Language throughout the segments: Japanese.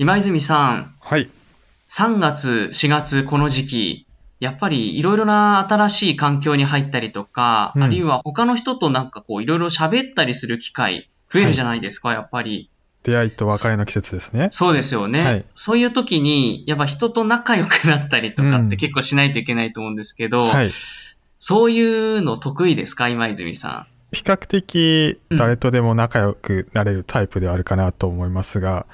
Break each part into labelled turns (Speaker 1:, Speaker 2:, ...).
Speaker 1: 今泉さん、
Speaker 2: はい。
Speaker 1: 3月、4月、この時期、やっぱりいろいろな新しい環境に入ったりとか、
Speaker 2: うん
Speaker 1: あるいは他の人となんかこういろいろ喋ったりする機会増えるじゃないですか、やっぱり。
Speaker 2: 出会いと別れの季節ですね。
Speaker 1: そうですよね。
Speaker 2: はい
Speaker 1: そういう時に、やっぱ人と仲良くなったりとかっ
Speaker 2: うん
Speaker 1: て結構しないといけないと思うんですけど、
Speaker 2: はい。
Speaker 1: そういうの得意ですか今泉さ
Speaker 2: 比較的
Speaker 1: うん
Speaker 2: 誰とでも仲良くなれるタイプではあるかなと思いますが、
Speaker 1: ん。はい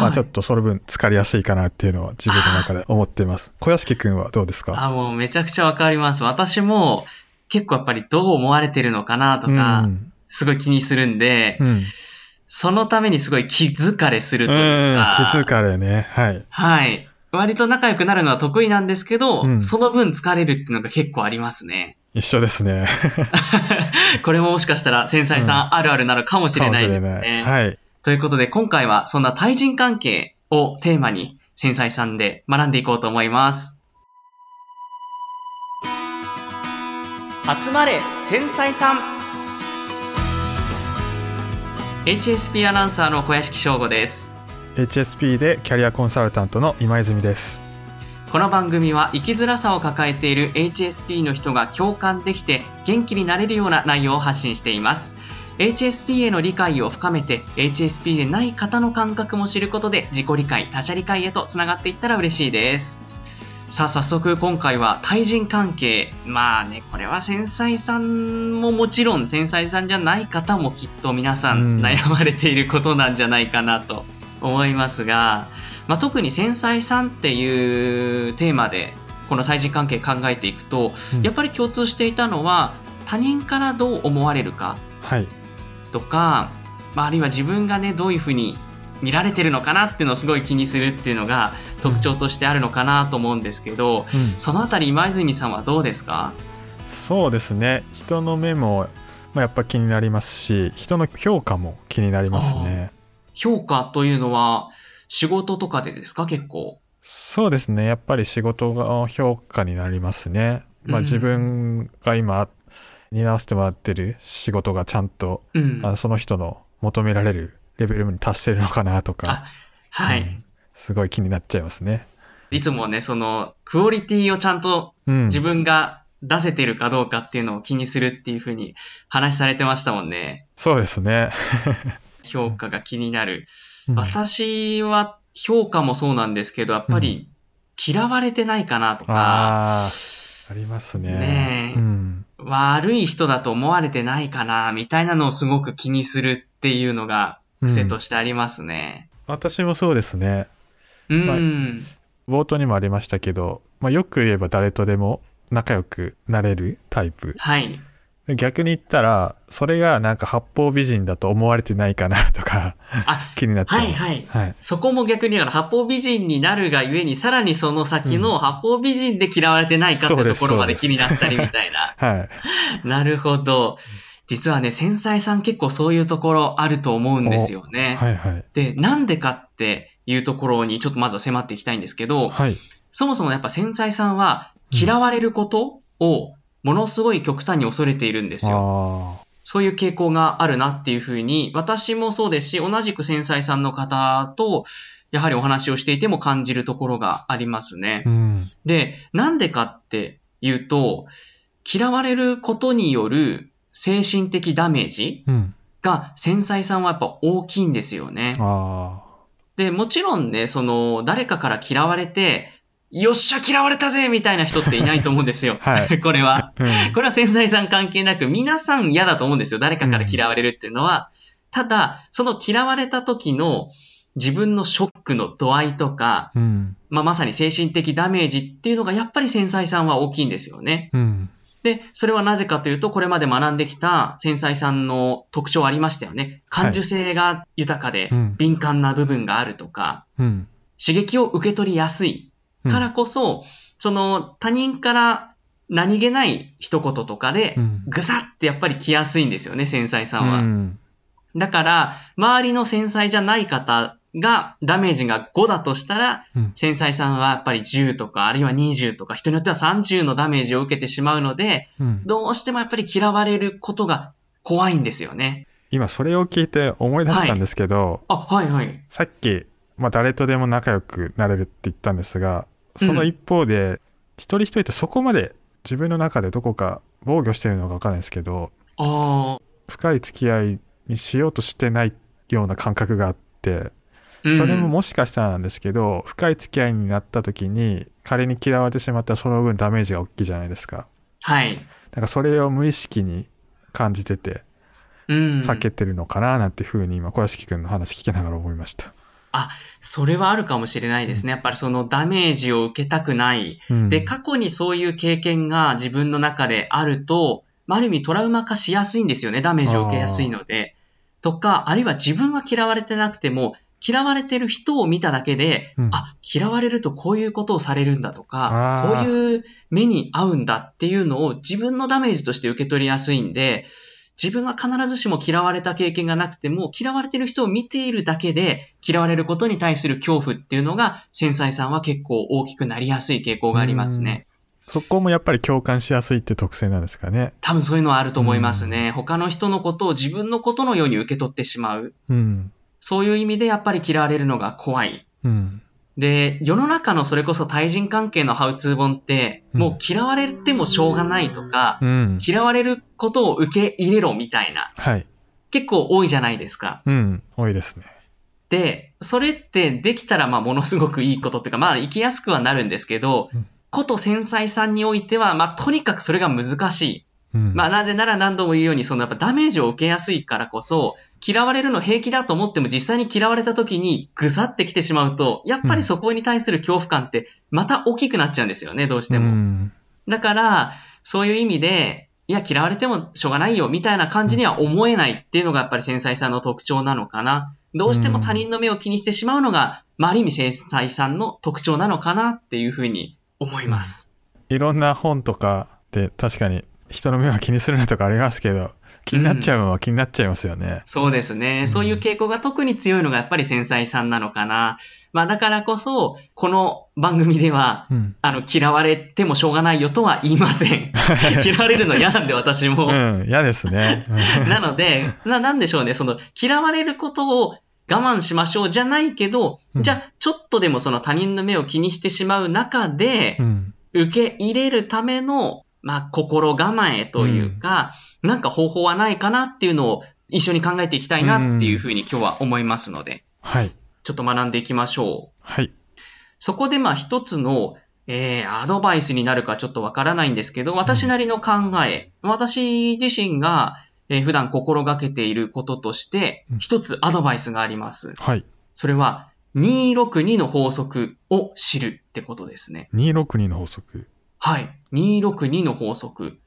Speaker 2: まあちょっとその分疲れやすいかなっていうのは自分の中で思っています。小屋敷くんはどうですか？
Speaker 1: あ、もうめちゃくちゃわかります。私も結構やっぱりどう思われてるのかなとか、
Speaker 2: うん。
Speaker 1: すごい気にするんで、
Speaker 2: うん。
Speaker 1: そのためにすごい気疲れすると
Speaker 2: うん。
Speaker 1: いうか、
Speaker 2: 気疲れね。はい。
Speaker 1: はい。割と仲良くなるのは得意なんですけど、
Speaker 2: うん
Speaker 1: その分疲れるっていうのが結構ありますね。
Speaker 2: 一緒ですね。
Speaker 1: これももしかしたら繊細さんあるあるなのかもしれないですね。
Speaker 2: ないはい。
Speaker 1: ということで今回はそんな対人関係をテーマに繊細さんで学んでいこうと思います。集まれ繊細さん HSP アナウンサーの小屋敷翔吾です。
Speaker 2: HSP でキャリアコンサルタントの今泉です。
Speaker 1: この番組は生きづらさを抱えている HSP の人が共感できて元気になれるような内容を発信しています。HSP への理解を深めて HSP でない方の感覚も知ることで自己理解、他者理解へとつながっていったら嬉しいです。さあ早速今回は対人関係。まあね、これは繊細さんももちろん繊細さんじゃない方もきっと皆さ
Speaker 2: うん
Speaker 1: ん悩まれていることなんじゃないかなと思いますが、まあ、特に繊細さんっていうテーマでこの対人関係考えていくと、
Speaker 2: うん。
Speaker 1: やっぱり共通していたのは他人からどう思われるか
Speaker 2: はい。
Speaker 1: とか、まあ、あるいは自分がねどういうふうに見られてるのかなっていうのをすごい気にするっていうのが特徴としてあるのかなと思うんですけど、
Speaker 2: うん。
Speaker 1: そのあたり今泉さんはどうですか？
Speaker 2: そうですね。人の目も、まあ、やっぱ気になりますし人の評価も気になりますね。
Speaker 1: 評価というのは仕事とかでですか？結構。
Speaker 2: そうですね。やっぱり仕事の評価になりますね、まあ、
Speaker 1: うん。
Speaker 2: 自分が今担わせてもらってる仕事がちゃんと、
Speaker 1: うん。
Speaker 2: あその人の求められるレベルに達してるのかなとか
Speaker 1: あ、はい、
Speaker 2: うん。すごい気になっちゃいますね。
Speaker 1: いつもね、そのクオリティをちゃんと
Speaker 2: うん。
Speaker 1: 自分が出せてるかどうかっていうのを気にするっていうふうに話されてましたもんね。
Speaker 2: そうですね、
Speaker 1: 評価が気になる。
Speaker 2: うん
Speaker 1: 私は評価もそうなんですけど、やっぱり嫌われてないかなとか、
Speaker 2: ありますね
Speaker 1: ねえ
Speaker 2: うん、
Speaker 1: 悪い人だと思われてないかな、みたいなのをすごく気にするっていうのが癖としてありますね。
Speaker 2: 私もそうですね
Speaker 1: うん。
Speaker 2: 冒頭にもありましたけど、まあ、よく言えば誰とでも仲良くなれるタイプ。
Speaker 1: はい。
Speaker 2: 逆に言ったら、それがなんか八方美人だと思われてないかなとか
Speaker 1: あ、
Speaker 2: 気になっちゃいます。
Speaker 1: はい
Speaker 2: はい。
Speaker 1: そこも逆にだから八方美人になるがゆえに、さらにその先の八方美人で嫌われてないかってところまで気になったりみたいな。
Speaker 2: はい。
Speaker 1: なるほど。実はね、繊細さん結構そういうところあると思うんですよね。
Speaker 2: はいはい。
Speaker 1: で、なんでかっていうところにちょっとまずは迫っていきたいんですけど、
Speaker 2: はい。
Speaker 1: そもそもやっぱ繊細さんは嫌われることをものすごい極端に恐れているんですよ。
Speaker 2: あ
Speaker 1: そういう傾向があるなっていうふうに、私もそうですし、同じく繊細さんの方と、やはりお話をしていても感じるところがありますね
Speaker 2: あ。。うん。
Speaker 1: で、なんでかっていうと、嫌われることによる精神的ダメージ
Speaker 2: うん。
Speaker 1: が繊細さんはやっぱ大きいんですよね。
Speaker 2: あ
Speaker 1: で、もちろんね、その、誰かから嫌われて、よっしゃ嫌われたぜみたいな人っていないと思うんですよ。
Speaker 2: はい
Speaker 1: これは。
Speaker 2: あ。うん。
Speaker 1: これは繊細さん関係なく、皆さん嫌だと思うんですよ。誰かから嫌われるっていうのは。ただ、その嫌われた時の自分のショックの度合いとか、
Speaker 2: うん。
Speaker 1: まあ、まさに精神的ダメージっていうのがやっぱり繊細さんは大きいんですよね。
Speaker 2: うん。
Speaker 1: で、それはなぜかというと、これまで学んできた繊細さんの特徴ありましたよね。感受性が豊かで
Speaker 2: うん
Speaker 1: 敏感な部分があるとか、
Speaker 2: うん。
Speaker 1: 刺激を受け取りやすい
Speaker 2: うん
Speaker 1: からこそ、その他人から何気ない一言とかで
Speaker 2: うん、
Speaker 1: ぐさってやっぱり来やすいんですよね、繊細さんは。
Speaker 2: うん。
Speaker 1: だから、周りの繊細じゃない方がダメージが5だとしたら、
Speaker 2: うん
Speaker 1: 繊細さんはやっぱり10とか、あるいは20とか、人によっては30のダメージを受けてしまうので、
Speaker 2: うん。
Speaker 1: どうしてもやっぱり嫌われることが怖いんですよね。
Speaker 2: 今それを聞いて思い出したんですけど、
Speaker 1: あ、はいはい。
Speaker 2: さっきまあ、誰とでも仲良くなれるって言ったんですがその一方で、一人一人ってそこまで自分の中でどこか防御してるのか分かんないですけど
Speaker 1: あ
Speaker 2: 深い付き合いにしようとしてないような感覚があって
Speaker 1: あ。
Speaker 2: それも
Speaker 1: うん
Speaker 2: もしかしたらなんですけど、深い付き合いになった時に仮に嫌われてしまったらその分ダメージが大きいじゃないですか
Speaker 1: はい。
Speaker 2: なんかそれを無意識に感じてて
Speaker 1: うん。
Speaker 2: 避けてるのかななんていうふうに今小屋敷くんの話聞きながら思いました、
Speaker 1: それはあるかもしれないですね。やっぱりそのダメージを受けたくない。
Speaker 2: うん、
Speaker 1: で、過去にそういう経験が自分の中であると、まあある意味トラウマ化しやすいんですよね。ダメージを受けやすいので。とか、あるいは自分は嫌われてなくても、嫌われてる人を見ただけで、
Speaker 2: うん
Speaker 1: あ、嫌われるとこういうことをされるんだとかこういう目に遭うんだっていうのを自分のダメージとして受け取りやすいんで、自分は必ずしも嫌われた経験がなくても、嫌われてる人を見ているだけで、嫌われることに対する恐怖っていうのが、繊細さんは結構大きくなりやすい傾向がありますね。
Speaker 2: そこもやっぱり共感しやすいって特性なんですかね
Speaker 1: 多分そういうのはあると思いますね。他の人のことを自分のことのように受け取ってしまう。
Speaker 2: うん
Speaker 1: そういう意味でやっぱり嫌われるのが怖い。
Speaker 2: うん
Speaker 1: で、世の中のそれこそ対人関係のハウツー本って、
Speaker 2: うん。
Speaker 1: もう嫌われてもしょうがないとか、
Speaker 2: うん。
Speaker 1: 嫌われることを受け入れろみたいな、
Speaker 2: はい。
Speaker 1: 結構多いじゃないですか。
Speaker 2: うん。多いですね。
Speaker 1: で、それってできたらまあものすごくいいことっていうか、まあ生きやすくはなるんですけど、
Speaker 2: うん。
Speaker 1: こと繊細さんにおいては、まあとにかくそれが難しい。
Speaker 2: うん
Speaker 1: まあなぜなら何度も言うように、そのやっぱダメージを受けやすいからこそ、嫌われるの平気だと思っても実際に嫌われた時にぐさってきてしまうと、やっぱりそこに対する恐怖感ってまた大きくなっちゃうんですよね、どうしても。
Speaker 2: うん
Speaker 1: だから、そういう意味で、いや、嫌われてもしょうがないよ、みたいな感じには思えないっていうのがやっぱり繊細さんの特徴なのかな。どうしても他人の目を気にしてしまうのが、まあ、ある意味繊細さんの特徴なのかなっていうふうに思います。
Speaker 2: いろんな本とかで確かに人の目は気にするなとかありますけど気になっちゃうのは気になっちゃいますよね、
Speaker 1: そうですね。
Speaker 2: ん。
Speaker 1: そういう傾向が特に強いのがやっぱり繊細さんなのかな。まあだからこそ、この番組では、
Speaker 2: うん。
Speaker 1: あの、嫌われてもしょうがないよとは言いません。嫌われるの嫌なんで私も。
Speaker 2: うん。嫌ですね。
Speaker 1: なので、な、なんでしょうね、その、嫌われることを我慢しましょうじゃないけど、
Speaker 2: うん。
Speaker 1: じゃあ、ちょっとでもその他人の目を気にしてしまう中で
Speaker 2: う、ん。
Speaker 1: 受け入れるための、まあ、心構えというか、なんか方法はないかなっていうのを一緒に考えていきたいなっていうふうに今日は思いますので、
Speaker 2: はい
Speaker 1: ちょっと学んでいきましょう。
Speaker 2: はい
Speaker 1: そこでまあ一つの、えー、アドバイスになるかちょっとわからないんですけど、私なりの考え、私自身が、えー普段心がけていることとして
Speaker 2: うん、
Speaker 1: 一つアドバイスがあります。
Speaker 2: はい
Speaker 1: それは、262の法則を知るってことですね。
Speaker 2: 262の法則
Speaker 1: はい。262の法則。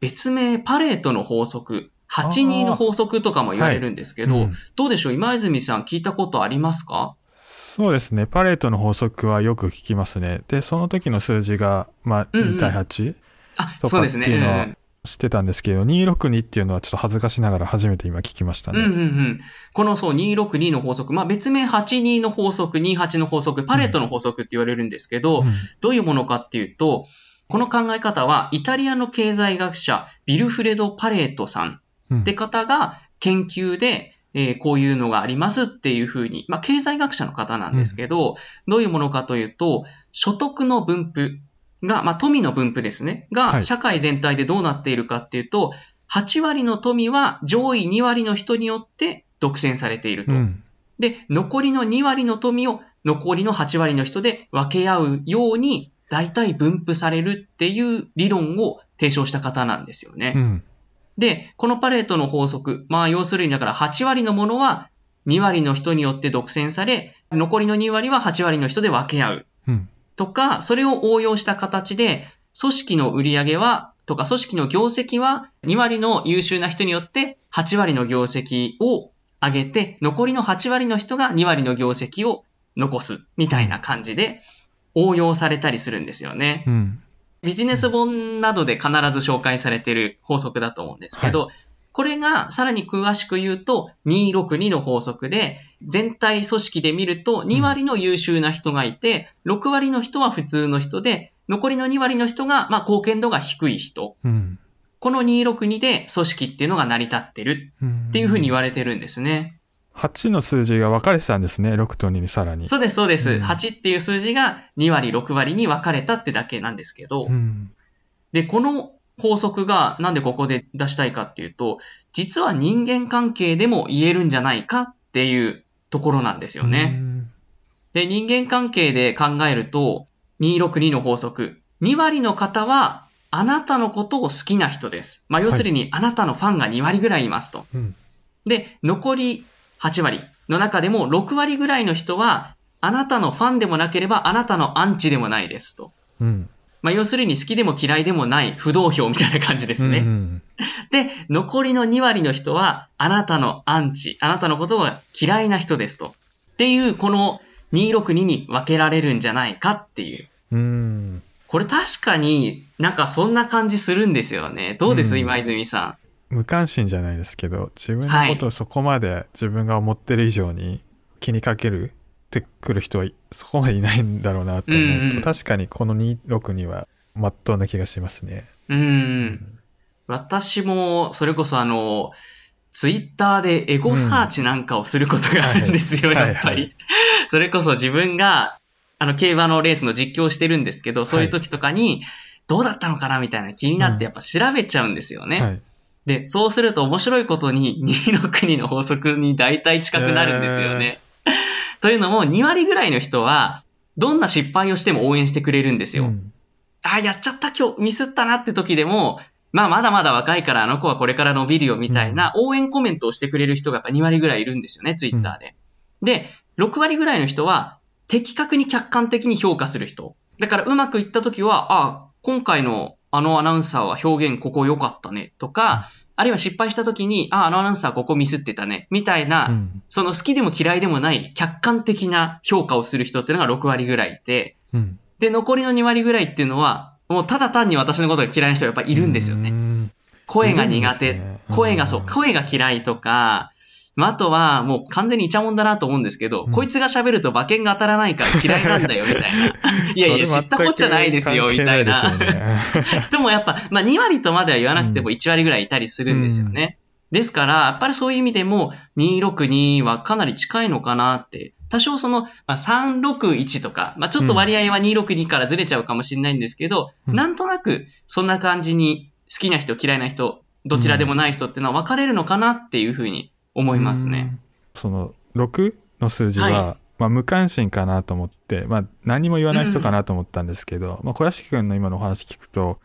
Speaker 1: 別名、パレートの法則。82の法則とかも言われるんですけど、
Speaker 2: うん。
Speaker 1: どうでしょう？今泉さん聞いたことありますか？
Speaker 2: そうですね。パレートの法則はよく聞きますね。でその時の数字が、まあ、
Speaker 1: うんうん。
Speaker 2: 2対8、
Speaker 1: あ、
Speaker 2: とか
Speaker 1: そうですね。
Speaker 2: っていうのは
Speaker 1: うんうん
Speaker 2: 知ってたんですけど262っていうのはちょっと恥ずかしながら初めて今聞きましたね、
Speaker 1: うんうんうん。このそう、262の法則。まあ別名82の法則、28の法則、パレットの法則って言われるんですけど、
Speaker 2: うん。
Speaker 1: どういうものかっていうと、この考え方は、イタリアの経済学者、ビルフレド・パレートさん
Speaker 2: うん。
Speaker 1: って方が研究で、えーこういうのがありますっていうふうに、まあ経済学者の方なんですけど、どういうものかというと、所得の分布が、まあ富の分布ですね、が
Speaker 2: はい
Speaker 1: 社会全体でどうなっているかっていうと、8割の富は上位2割の人によって独占されていると。
Speaker 2: うん
Speaker 1: で、残りの2割の富を残りの8割の人で分け合うように大体分布されるっていう理論を提唱した方なんですよね。
Speaker 2: うん
Speaker 1: で、このパレートの法則、まあ要するにだから8割のものは2割の人によって独占され、残りの2割は8割の人で分け合う。
Speaker 2: うん
Speaker 1: とか、それを応用した形で、組織の売り上げは、とか組織の業績は2割の優秀な人によって8割の業績を上げて、残りの8割の人が2割の業績を残すみたいな感じで応用されたりするんですよね。
Speaker 2: うん
Speaker 1: ビジネス本などで必ず紹介されている法則だと思うんですけど、これがさらに詳しく言うと262の法則で、全体組織で見ると2割の優秀な人がいて、6割の人は普通の人で、残りの2割の人が、まあ、貢献度が低い人。
Speaker 2: うん
Speaker 1: この262で組織っていうのが成り立ってる
Speaker 2: うん
Speaker 1: っていうふうに言われてるんですね。
Speaker 2: 8の数字が分かれてたんですね、6と2にさらに。
Speaker 1: そうです、そうです。
Speaker 2: うん
Speaker 1: 8っていう数字が2割、6割に分かれたってだけなんですけど、
Speaker 2: うん。
Speaker 1: で、この法則がなんでここで出したいかっていうと、実は人間関係でも言えるんじゃないかっていうところなんですよね。
Speaker 2: うん
Speaker 1: で、人間関係で考えると、262の法則。2割の方は、あなたのことを好きな人です。まあ、要するに、あなたのファンが2割ぐらいいますと。
Speaker 2: うん。
Speaker 1: で、残り8割の中でも6割ぐらいの人は、あなたのファンでもなければ、あなたのアンチでもないですと。
Speaker 2: うん。
Speaker 1: まあ、要するに好きでも嫌いでもない不動票みたいな感じですね。
Speaker 2: うん
Speaker 1: で、残りの2割の人は、あなたのアンチ、あなたのことが嫌いな人ですと。っていう、この262に分けられるんじゃないかっていう。
Speaker 2: うん。
Speaker 1: これ確かになんかそんな感じするんですよね。どうです、
Speaker 2: うん
Speaker 1: 今泉さ
Speaker 2: 無関心じゃないですけど、自分のことをそこまで自分が思ってる以上に気にかけるってくる人はそこまでいないんだろうなと思うと、
Speaker 1: うんうん
Speaker 2: 確かにこの262はまっとうな気がしますね。
Speaker 1: ん。うん。私も、それこそあの、ツイッターでエゴサーチなんかをすることがあるんですよ、
Speaker 2: うん
Speaker 1: やっぱり。
Speaker 2: はいは
Speaker 1: それこそ自分が、あの、競馬のレースの実況をしてるんですけど、そういう時とかに、どうだったのかなみたいな気になってやっぱ調べちゃうんですよね。
Speaker 2: はい。
Speaker 1: で、そうすると面白いことに262の法則に大体近くなるんですよね。というのも、2割ぐらいの人は、どんな失敗をしても応援してくれるんですよ。
Speaker 2: うん
Speaker 1: あ、やっちゃった今日ミスったなって時でも、まあまだまだ若いからあの子はこれから伸びるよみたいな応援コメントをしてくれる人がやっぱ2割ぐらいいるんですよね、ツイッターで。で、6割ぐらいの人は的確に客観的に評価する人。だからうまくいった時は、あ、今回のあのアナウンサーは表現ここ良かったねとか、あるいは失敗した時に、あ、あのアナウンサーここミスってたね、みたいな、
Speaker 2: うん。
Speaker 1: その好きでも嫌いでもない客観的な評価をする人っていうのが6割ぐらいいて、
Speaker 2: うん。
Speaker 1: で、残りの2割ぐらいっていうのは、もうただ単に私のことが嫌いな人がやっぱいるんですよね。
Speaker 2: うん。
Speaker 1: 声が苦手、
Speaker 2: ね。
Speaker 1: 声がそう
Speaker 2: うん、
Speaker 1: 声が嫌いとか、まあ、あとはもう完全にイチャモンだなと思うんですけど、
Speaker 2: うん
Speaker 1: こいつが喋ると馬券が当たらないから嫌いなんだよ、みたいな。いやいや、知ったこっちゃないですよ、みたいな。人もやっぱ、まあ2割とまでは言わなくても1割ぐらいいたりするんですよね。ですから、やっぱりそういう意味でも262はかなり近いのかなって。多少その、まあ、361とか、まあ、ちょっと割合は262からずれちゃうかもしれないんですけど、
Speaker 2: うん
Speaker 1: なんとなくそんな感じに好きな人嫌いな人、どちらでもない人っていうのは分かれるのかなっていうふうに思いますね。
Speaker 2: うんその6の数字は、
Speaker 1: は
Speaker 2: まあ、無関心かなと思って、まあ、何も言わない人かなと思ったんですけど、まあ、小屋敷君の今のお話聞くと、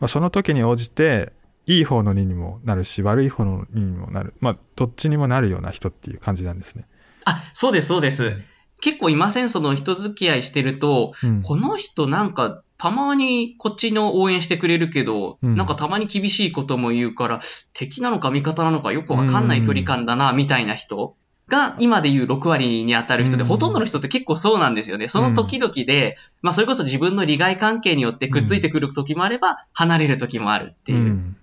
Speaker 2: まあ、その時に応じていい方の2にもなるし悪い方の2にもなるまあどっちにもなるような人っていう感じなんですね。
Speaker 1: あ、そうです、そうです。結構いません？その人付き合いしてると、
Speaker 2: うん
Speaker 1: この人なんかたまにこっちの応援してくれるけど、
Speaker 2: うん。
Speaker 1: なんかたまに厳しいことも言うから、敵なのか味方なのかよくわかんない距離感だな、みたいな人が今で言う6割に当たる人で、
Speaker 2: うん。
Speaker 1: ほとんどの人って結構そうなんですよね。その時々で、まあそれこそ自分の利害関係によってくっついてくる時もあれば、離れる時もあるっていう。
Speaker 2: うん。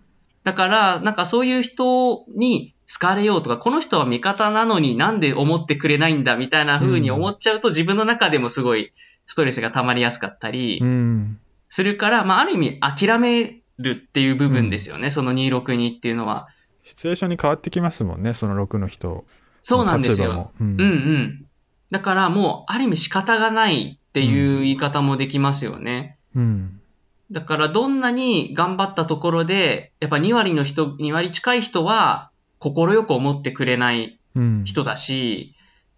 Speaker 1: だから、なんかそういう人に好かれようとか、この人は味方なのになんで思ってくれないんだみたいな風に思っちゃうと、自分の中でもすごいストレスが溜まりやすかったり
Speaker 2: うん
Speaker 1: するから、まあある意味諦めるっていう部分ですよね、その262っていうのは。
Speaker 2: シチュエーションに変わってきますもんねその6の人
Speaker 1: そうなんですよ。
Speaker 2: うん
Speaker 1: うんうん。だからもうある意味仕方がないっていう言い方もできますよね。
Speaker 2: うん
Speaker 1: だからどんなに頑張ったところで、やっぱ2割の人、2割近い人は快く思ってくれない
Speaker 2: うん
Speaker 1: 人だし、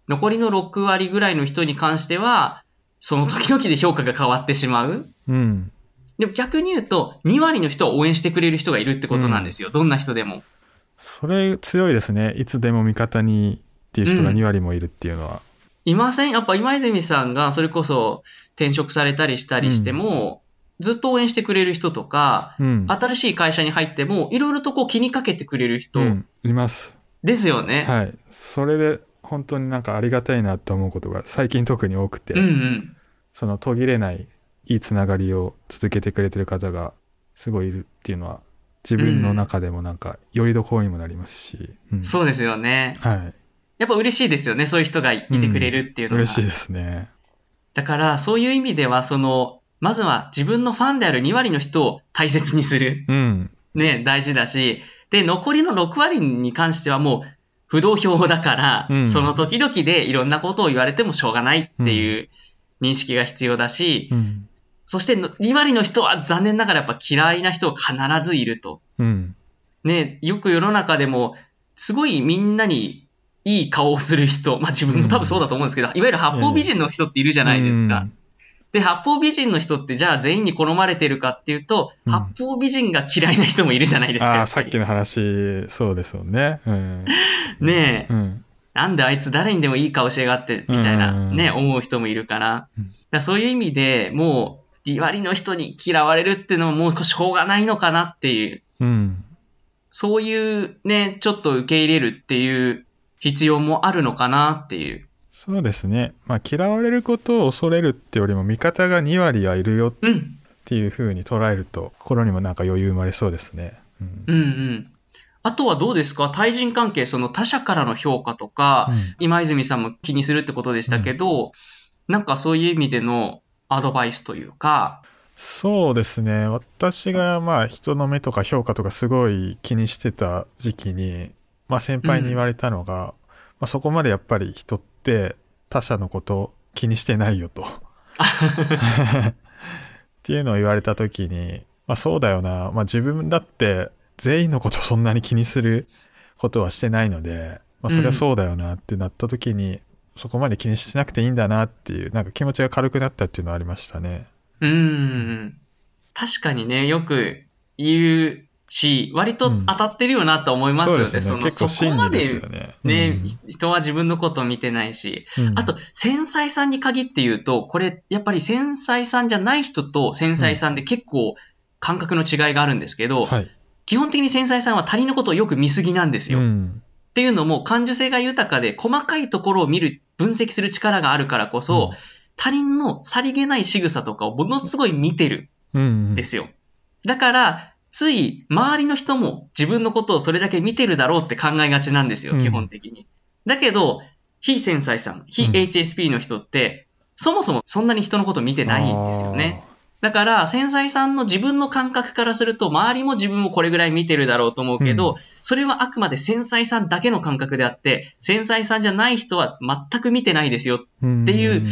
Speaker 1: 残りの6割ぐらいの人に関しては、その時々で評価が変わってしまう。
Speaker 2: うん
Speaker 1: でも逆に言うと、2割の人は応援してくれる人がいるってことなんですよ。どんな人でも。
Speaker 2: それ強いですねいつでも味方にっていう人が
Speaker 1: うん
Speaker 2: 2割もいるっていうのは。
Speaker 1: いませんやっぱ今泉さんがそれこそ転職されたりしたりしても、ずっと応援してくれる人とか、
Speaker 2: うん
Speaker 1: 新しい会社に入っても、いろいろとこう気にかけてくれる人
Speaker 2: うんいます。
Speaker 1: ですよね。
Speaker 2: はい。それで本当になんかありがたいなと思うことが最近特に多くて、
Speaker 1: うんうん。
Speaker 2: その途切れないいいつながりを続けてくれてる方がすごいいるっていうのは自分の中でもなんかよりどころにもなりますし、うん
Speaker 1: そうですよね。
Speaker 2: はい。
Speaker 1: やっぱ嬉しいですよね。そういう人がいてくれるっていうのが。
Speaker 2: 嬉しいですね。
Speaker 1: だから、そういう意味では、その、まずは自分のファンである2割の人を大切にする。
Speaker 2: うん。
Speaker 1: ね、大事だし、で、残りの6割に関してはもう、不動票だから、
Speaker 2: うん
Speaker 1: その時々でいろんなことを言われてもしょうがないっていう認識が必要だし、
Speaker 2: うん。
Speaker 1: そしての2割の人は残念ながらやっぱ嫌いな人必ずいると。
Speaker 2: うん。
Speaker 1: ね、よく世の中でも、すごいみんなにいい顔をする人、まあ自分も多分そうだと思うんですけど、いわゆる八方美人の人っているじゃないですか。で、八方美人の人ってじゃあ全員に好まれてるかっていうと、
Speaker 2: うん
Speaker 1: 八方美人が嫌いな人もいるじゃないですか。
Speaker 2: あさっきの話、そうですよね。うん。
Speaker 1: ねえ、
Speaker 2: うん。
Speaker 1: なんであいつ誰にでもいい顔しやがって、みたいな
Speaker 2: うん
Speaker 1: ね、思う人もいるから。からそういう意味でもう、2割の人に嫌われるっていうのはもうしょうがないのかなっていう、
Speaker 2: うん。
Speaker 1: そういうね、ちょっと受け入れるっていう必要もあるのかなっていう。
Speaker 2: そうですね。まあ、嫌われることを恐れるってよりも、味方が2割はいるよっ
Speaker 1: うん。
Speaker 2: ていう風に捉えると、心にもなんか余裕生まれそうですね。うん。
Speaker 1: うんうん。あとはどうですか？対人関係、その他者からの評価とか、今泉さんも気にするってことでしたけど、なんかそういう意味でのアドバイスというか、
Speaker 2: そうですね。私がまあ人の目とか評価とかすごい気にしてた時期に、まあ先輩に言われたのが、まあそこまでやっぱり人って他者のこと気にしてないよと。っていうのを言われた時に、まあそうだよな。まあ自分だって全員のことそんなに気にすることはしてないので、まあそれはそうだよなってなった時に、そこまで気にしなくていいんだなっていう、なんか気持ちが軽くなったっていうのはありましたね。
Speaker 1: うーん。確かにね、よく言うし、割と当たってるよなと思いますよね。
Speaker 2: そうですね。
Speaker 1: そのそこま
Speaker 2: でね。
Speaker 1: ね、人は自分のことを見てないし、
Speaker 2: うん
Speaker 1: あと、繊細さんに限って言うと、これ、やっぱり繊細さんじゃない人と繊細さんで結構感覚の違いがあるんですけど、
Speaker 2: はい。
Speaker 1: 基本的に繊細さんは他人のことをよく見すぎなんですよ。っ
Speaker 2: うん。
Speaker 1: ていうのも感受性が豊かで細かいところを見る、分析する力があるからこそ、他人のさりげない仕草とかをものすごい見てる
Speaker 2: うん、うん
Speaker 1: んですよ。だから、つい周りの人も自分のことをそれだけ見てるだろうって考えがちなんですよ、
Speaker 2: うん
Speaker 1: 基本的に。だけど、非繊細さん、非
Speaker 2: うん
Speaker 1: HSP の人って、そもそもそんなに人のこと見てないんですよね。。だから、繊細さんの自分の感覚からすると、周りも自分をこれぐらい見てるだろうと思うけど、
Speaker 2: うん
Speaker 1: それはあくまで繊細さんだけの感覚であって、繊細さんじゃない人は全く見てないですよ。
Speaker 2: って
Speaker 1: いう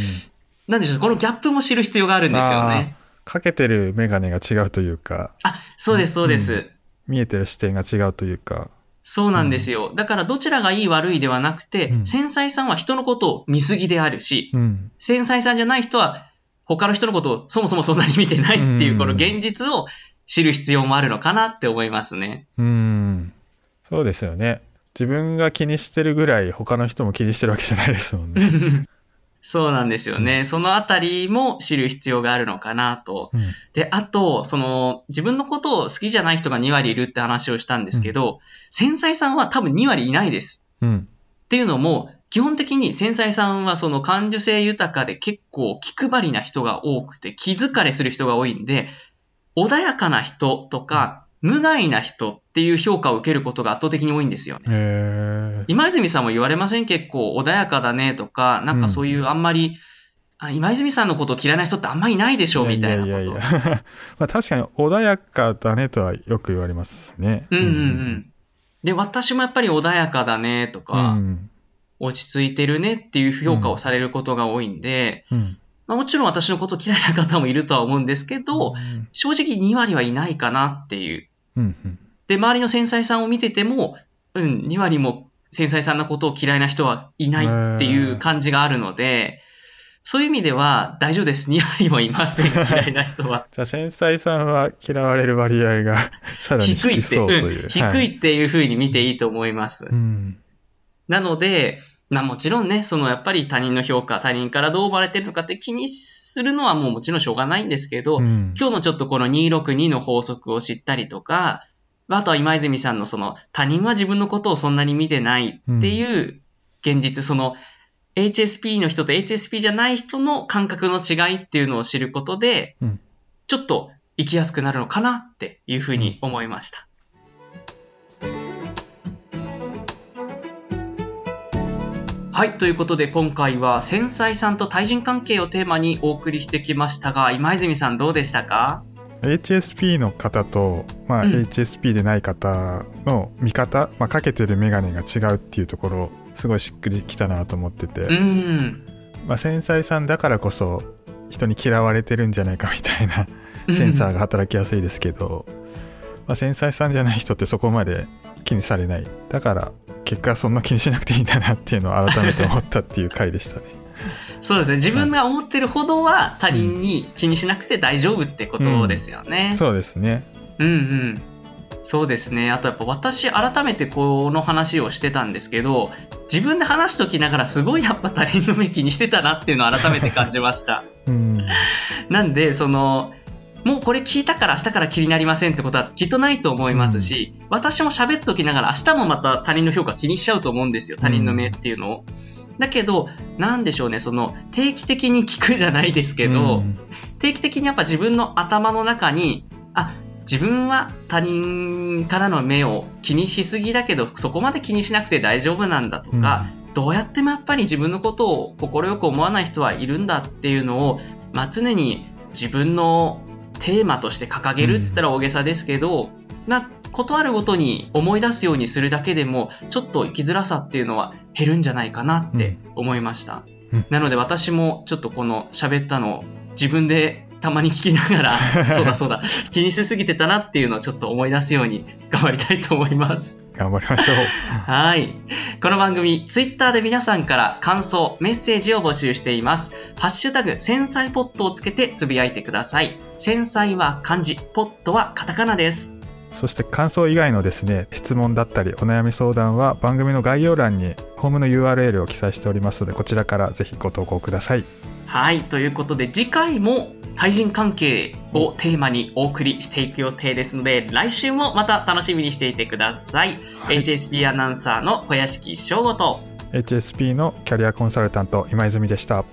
Speaker 1: なんでしょう、このギャップも知る必要があるんですよね。
Speaker 2: かけてるメガネが違うというか、
Speaker 1: あ、そうです、そうです。
Speaker 2: うん見えてる視点が違うというか。
Speaker 1: そうなんですよ。だからどちらがいい悪いではなくて、
Speaker 2: うん
Speaker 1: 繊細さんは人のことを見すぎであるし、
Speaker 2: うん。
Speaker 1: 繊細さんじゃない人は他の人のことをそもそもそんなに見てないっていうう、
Speaker 2: ん
Speaker 1: この現実を知る必要もあるのかなって思いますね。
Speaker 2: うん。そうですよね。自分が気にしてるぐらい他の人も気にしてるわけじゃないですもんね。
Speaker 1: そうなんですよね。そのあたりも知る必要があるのかなと。
Speaker 2: うん
Speaker 1: で、あと、その、自分のことを好きじゃない人が2割いるって話をしたんですけど、繊細さんは多分2割いないです。
Speaker 2: うん。
Speaker 1: っていうのも、基本的に繊細さんはその感受性豊かで結構気配りな人が多くて気疲れする人が多いんで、穏やかな人とか無害な人っていう評価を受けることが圧倒的に多いんですよね。今泉さんも言われません結構穏やかだねとか、なんかそういうあんまり、あ今泉さんのことを嫌いな人ってあんまりいないでしょみたいなこと。
Speaker 2: やいやいや まあ確かに穏やかだねとはよく言われますね。
Speaker 1: うんうんうん。で、私もやっぱり穏やかだねと
Speaker 2: う
Speaker 1: か、
Speaker 2: ん。
Speaker 1: 落ち着いてるねっていう評価をされることが多いんで、
Speaker 2: うん。
Speaker 1: まあ、もちろん私のこと嫌いな方もいるとは思うんですけど、
Speaker 2: うん
Speaker 1: 正直2割はいないかなっていう。で、周りの繊細さんを見てても、うん、2割も繊細さんなことを嫌いな人はいないっていう感じがあるので、そういう意味では大丈夫です。2割もいません、嫌いな人は。
Speaker 2: じゃあ繊細さんは嫌われる割合が さらに
Speaker 1: 低いって、
Speaker 2: 低そうと
Speaker 1: うん
Speaker 2: いう。
Speaker 1: 低
Speaker 2: はい
Speaker 1: いっていう風に見ていいと思います。
Speaker 2: うん。
Speaker 1: なので、まあもちろんね、そのやっぱり他人の評価、他人からどう思われてるのかって気にするのはもうもちろんしょうがないんですけど、
Speaker 2: うん
Speaker 1: 今日のちょっとこの262の法則を知ったりとか、あとは今泉さんのその他人は自分のことをそんなに見てないっていう現実、その HSP の人と HSP じゃない人の感覚の違いっていうのを知ることで、
Speaker 2: うん
Speaker 1: ちょっと生きやすくなるのかなっていうふうに思いました。はい。ということで、今回は繊細さんと対人関係をテーマにお送りしてきましたが、今泉さんどうでしたか
Speaker 2: ？HSP の方と、まあ、
Speaker 1: うん
Speaker 2: HSP でない方の見方、まあ、かけてる眼鏡が違うっていうところすごいしっくりきたなと思ってて、
Speaker 1: うん。
Speaker 2: まあ、繊細さんだからこそ人に嫌われてるんじゃないかみたいなセンサーが働きやすいですけど、まあ、繊細さんじゃない人ってそこまで気にされないだから結果そんな気にしなくていいんだなっていうのを改めて思ったっていう回でしたね。
Speaker 1: そうですね。自分が思ってるほどは他人に気にしなくて大丈夫ってことですよね。
Speaker 2: そうですね。
Speaker 1: うんうん。そうですね。あとやっぱ私改めてこの話をしてたんですけど、自分で話しときながらすごいやっぱ他人の目気にしてたなっていうのを改めて感じました。
Speaker 2: うん。
Speaker 1: なんで、その、もうこれ聞いたから明日から気になりませんってことはきっとないと思いますし、私も喋っときながら明日もまた他人の評価気にしちゃうと思うんですよ。他人の目っていうのを。だけど、なんでしょうね、その定期的に聞くじゃないですけど、
Speaker 2: うん。
Speaker 1: 定期的にやっぱ自分の頭の中に、あ、自分は他人からの目を気にしすぎだけど、そこまで気にしなくて大丈夫なんだとか、どうやってもやっぱり自分のことを快く思わない人はいるんだっていうのを、まあ、常に自分のテーマとして掲げるって言ったら大げさですけど、まあ、断るごとに思い出すようにするだけでも、ちょっと生きづらさっていうのは減るんじゃないかなって思いました。
Speaker 2: うん
Speaker 1: なので私もちょっとこの喋ったのを自分でたまに聞きながら、そうだそうだ、気にしすぎてたなっていうのをちょっと思い出すように頑張りたいと思います。
Speaker 2: 頑張りましょう。
Speaker 1: はい。この番組、ツイッターで皆さんから感想、メッセージを募集しています。ハッシュタグ、繊細ポットをつけてつぶやいてください。繊細は漢字、ポットはカタカナです。
Speaker 2: そして感想以外のですね、質問だったりお悩み相談は番組の概要欄にホームの URL を記載しておりますので、こちらからぜひご投稿ください。
Speaker 1: はい。ということで、次回も対人関係をテーマにお送りしていく予定ですので、来週もまた楽しみにしていてください。
Speaker 2: はい
Speaker 1: HSP アナウンサーの小屋敷翔吾と、
Speaker 2: HSP のキャリアコンサルタント今泉でした。